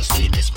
proceed. This